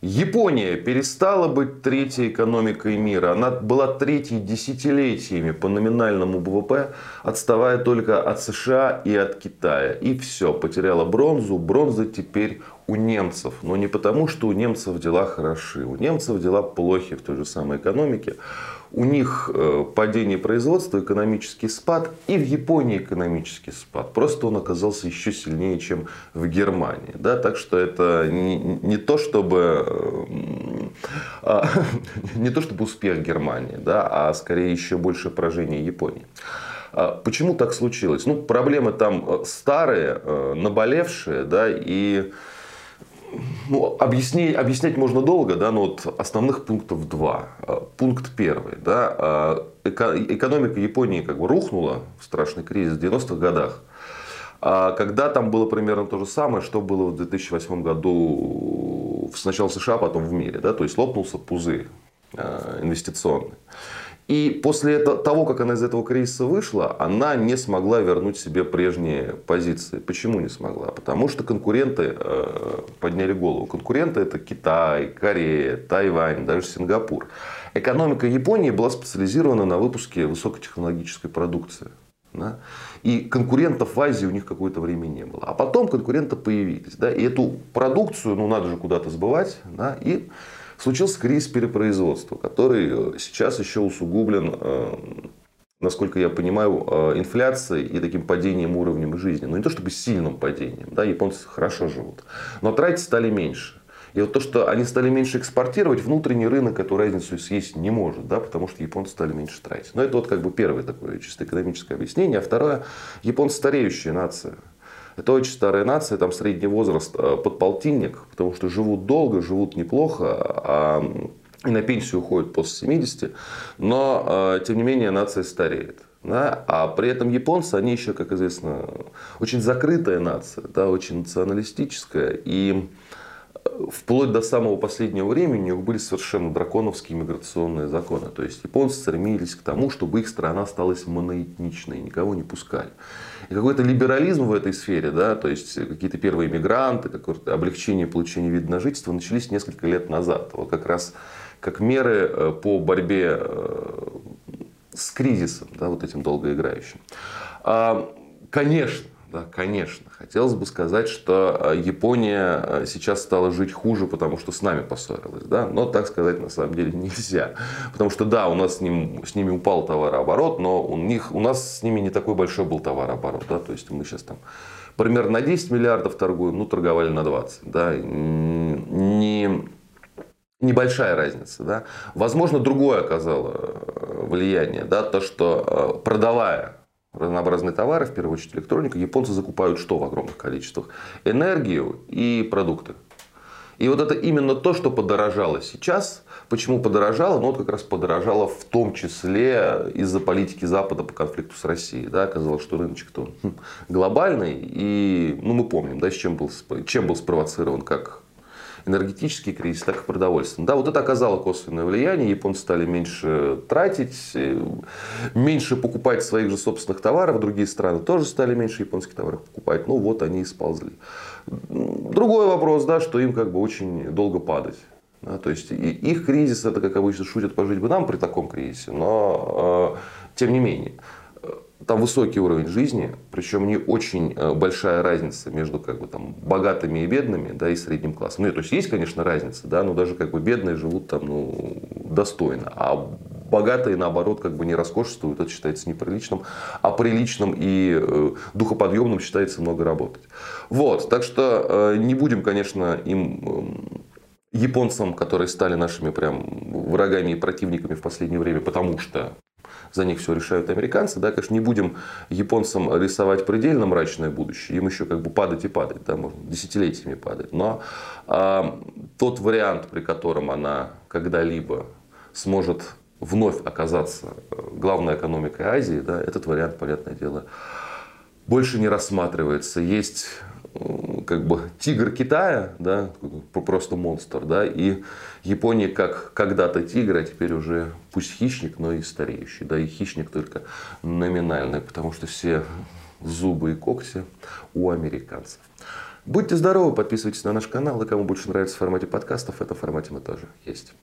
Япония перестала быть третьей экономикой мира. Она была третьей десятилетиями по номинальному ВВП, отставая только от США и от Китая. И все, потеряла бронзу. Бронза теперь у немцев. Но не потому, что у немцев дела хороши. У немцев дела плохи в той же самой экономике. У них э, падение производства, экономический спад. И в Японии экономический спад. Просто он оказался еще сильнее, чем в Германии. Да? Так что это не, не то, чтобы э, а, не то чтобы успех Германии, да, а скорее еще больше поражение Японии. А почему так случилось? Ну, проблемы там э, старые, наболевшие, да, и ну, объяснить, объяснять можно долго, да, но вот основных пунктов два. А, пункт первый. Да, а, экономика Японии как бы рухнула в страшный кризис в 90-х годах. А когда там было примерно то же самое, что было в 2008 году сначала в США, потом в мире. Да? То есть лопнулся пузырь инвестиционный. И после того, как она из этого кризиса вышла, она не смогла вернуть себе прежние позиции. Почему не смогла? Потому что конкуренты э, подняли голову. Конкуренты это Китай, Корея, Тайвань, даже Сингапур. Экономика Японии была специализирована на выпуске высокотехнологической продукции. Да? И конкурентов в Азии у них какое-то время не было. А потом конкуренты появились. Да? И эту продукцию ну, надо же куда-то сбывать. Да? И Случился кризис перепроизводства, который э, сейчас еще усугублен, э, насколько я понимаю, э, инфляцией и таким падением уровня жизни. Но не то чтобы сильным падением. Да, японцы хорошо живут. Но тратить стали меньше. И вот то, что они стали меньше экспортировать, внутренний рынок эту разницу съесть не может, да, потому что японцы стали меньше тратить. Но это вот как бы первое такое чисто экономическое объяснение. А второе, японцы стареющая нация. Это очень старая нация, там средний возраст э, подполтинник, потому что живут долго, живут неплохо, а и на пенсию уходят после 70, но э, тем не менее нация стареет. Да? А при этом японцы, они еще, как известно, очень закрытая нация, да, очень националистическая. И вплоть до самого последнего времени у них были совершенно драконовские миграционные законы. То есть японцы стремились к тому, чтобы их страна осталась моноэтничной, никого не пускали. И какой-то либерализм в этой сфере, да, то есть какие-то первые мигранты, какое-то облегчение получения вида на жительство начались несколько лет назад. Вот как раз как меры э, по борьбе э, с кризисом, да, вот этим долгоиграющим. А, конечно, да, конечно. Хотелось бы сказать, что э, Япония э, сейчас стала жить хуже, потому что с нами поссорилась. Да? Но так сказать на самом деле нельзя. Потому что да, у нас с, ним, с ними упал товарооборот, но у, них, у нас с ними не такой большой был товарооборот. Да? То есть мы сейчас там примерно на 10 миллиардов торгуем, ну торговали на 20. Да? Не, небольшая разница. Да? Возможно, другое оказало э, влияние. Да? То, что продавая разнообразные товары, в первую очередь электроника, японцы закупают что в огромных количествах? Энергию и продукты. И вот это именно то, что подорожало сейчас. Почему подорожало? Ну, вот как раз подорожало в том числе из-за политики Запада по конфликту с Россией. Да, оказалось, что рыночек-то хм, глобальный. И ну, мы помним, да, с чем был, чем был спровоцирован как энергетический кризис, так и продовольственный. Да, вот это оказало косвенное влияние. Японцы стали меньше тратить, меньше покупать своих же собственных товаров. Другие страны тоже стали меньше японских товаров покупать. Ну вот они и сползли. Другой вопрос, да, что им как бы очень долго падать. Да, то есть их кризис, это как обычно шутят пожить бы нам при таком кризисе, но э, тем не менее там высокий уровень жизни, причем не очень э, большая разница между как бы, там, богатыми и бедными, да, и средним классом. Ну, то есть есть, конечно, разница, да, но даже как бы бедные живут там ну, достойно, а богатые, наоборот, как бы не роскошествуют, это считается неприличным, а приличным и э, духоподъемным считается много работать. Вот, так что э, не будем, конечно, им э, японцам, которые стали нашими прям врагами и противниками в последнее время, потому что за них все решают американцы, да, конечно, не будем японцам рисовать предельно мрачное будущее, им еще как бы падать и падать, да, можно десятилетиями падать, но а, тот вариант, при котором она когда-либо сможет вновь оказаться э, главной экономикой Азии, да, этот вариант, понятное дело, больше не рассматривается. Есть как бы тигр Китая, да, просто монстр, да, и Япония как когда-то тигр, а теперь уже пусть хищник, но и стареющий, да, и хищник только номинальный, потому что все зубы и когти у американцев. Будьте здоровы, подписывайтесь на наш канал. И кому больше нравится в формате подкастов, в этом формате мы тоже есть.